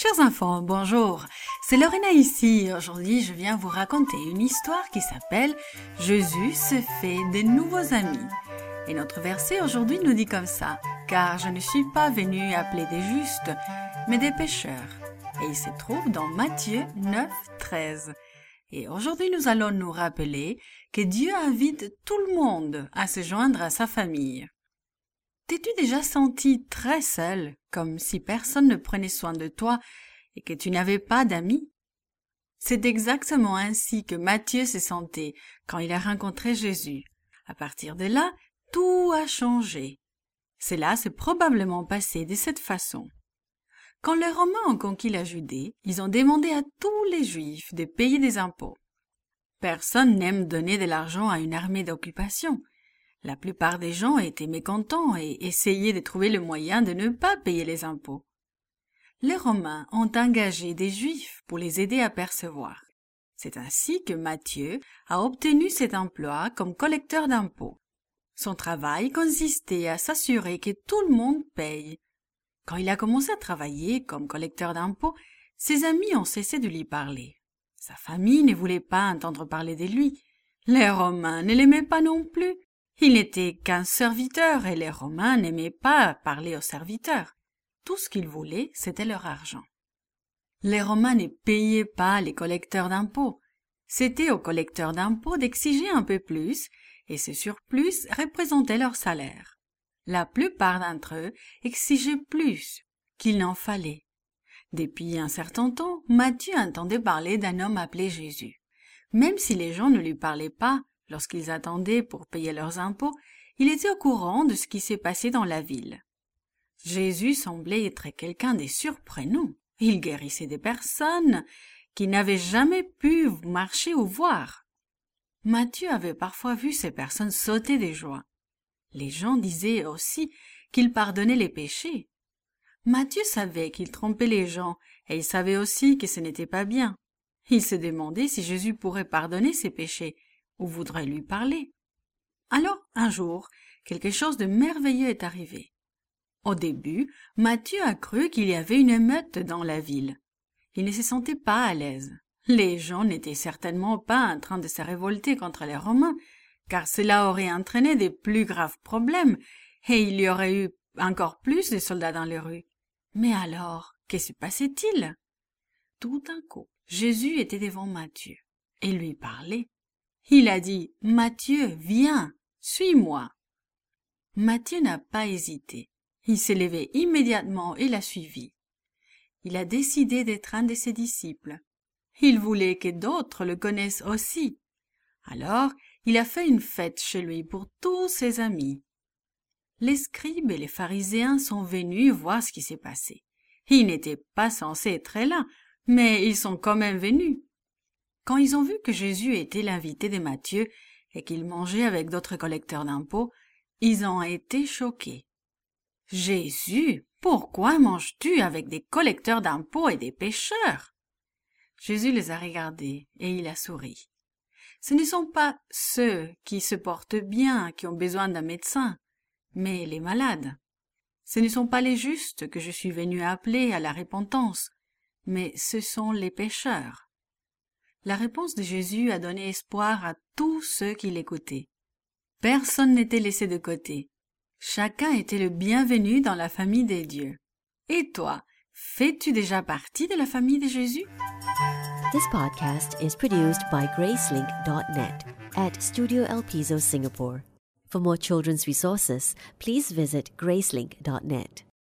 Chers enfants, bonjour. C'est Lorena ici. Aujourd'hui, je viens vous raconter une histoire qui s'appelle Jésus se fait des nouveaux amis. Et notre verset aujourd'hui nous dit comme ça. Car je ne suis pas venu appeler des justes, mais des pécheurs. Et il se trouve dans Matthieu 9, 13. Et aujourd'hui, nous allons nous rappeler que Dieu invite tout le monde à se joindre à sa famille. T'es-tu déjà senti très seul, comme si personne ne prenait soin de toi et que tu n'avais pas d'amis? C'est exactement ainsi que Matthieu s'est senti quand il a rencontré Jésus. À partir de là, tout a changé. Cela s'est probablement passé de cette façon. Quand les Romains ont conquis la Judée, ils ont demandé à tous les Juifs de payer des impôts. Personne n'aime donner de l'argent à une armée d'occupation. La plupart des gens étaient mécontents et essayaient de trouver le moyen de ne pas payer les impôts. Les Romains ont engagé des Juifs pour les aider à percevoir. C'est ainsi que Matthieu a obtenu cet emploi comme collecteur d'impôts. Son travail consistait à s'assurer que tout le monde paye. Quand il a commencé à travailler comme collecteur d'impôts, ses amis ont cessé de lui parler. Sa famille ne voulait pas entendre parler de lui. Les Romains ne l'aimaient pas non plus. Il n'était qu'un serviteur et les Romains n'aimaient pas parler aux serviteurs. Tout ce qu'ils voulaient, c'était leur argent. Les Romains ne payaient pas les collecteurs d'impôts. C'était aux collecteurs d'impôts d'exiger un peu plus, et ce surplus représentait leur salaire. La plupart d'entre eux exigeaient plus qu'il n'en fallait. Depuis un certain temps, Matthieu entendait parler d'un homme appelé Jésus. Même si les gens ne lui parlaient pas, Lorsqu'ils attendaient pour payer leurs impôts, il était au courant de ce qui s'est passé dans la ville. Jésus semblait être quelqu'un de surprenant. Il guérissait des personnes qui n'avaient jamais pu marcher ou voir. Matthieu avait parfois vu ces personnes sauter de joie. Les gens disaient aussi qu'il pardonnait les péchés. Matthieu savait qu'il trompait les gens, et il savait aussi que ce n'était pas bien. Il se demandait si Jésus pourrait pardonner ses péchés, ou voudrait lui parler. Alors, un jour, quelque chose de merveilleux est arrivé. Au début, Matthieu a cru qu'il y avait une émeute dans la ville. Il ne se sentait pas à l'aise. Les gens n'étaient certainement pas en train de se révolter contre les Romains, car cela aurait entraîné des plus graves problèmes, et il y aurait eu encore plus de soldats dans les rues. Mais alors, que se passait-il? Tout d'un coup, Jésus était devant Matthieu et lui parlait. Il a dit Mathieu, viens, suis-moi. Matthieu n'a pas hésité. Il s'est levé immédiatement et l'a suivi. Il a décidé d'être un de ses disciples. Il voulait que d'autres le connaissent aussi. Alors, il a fait une fête chez lui pour tous ses amis. Les scribes et les pharisiens sont venus voir ce qui s'est passé. Ils n'étaient pas censés être là, mais ils sont quand même venus. Quand ils ont vu que Jésus était l'invité de Matthieu et qu'il mangeait avec d'autres collecteurs d'impôts, ils ont été choqués. Jésus, pourquoi manges-tu avec des collecteurs d'impôts et des pêcheurs? Jésus les a regardés et il a souri. Ce ne sont pas ceux qui se portent bien qui ont besoin d'un médecin, mais les malades. Ce ne sont pas les justes que je suis venu appeler à la repentance, mais ce sont les pécheurs. La réponse de Jésus a donné espoir à tous ceux qui l'écoutaient. Personne n'était laissé de côté. Chacun était le bienvenu dans la famille des dieux. Et toi, fais-tu déjà partie de la famille de Jésus? This podcast is produced by Gracelink.net at Studio El Piso, Singapore. For more children's resources, please visit Gracelink.net.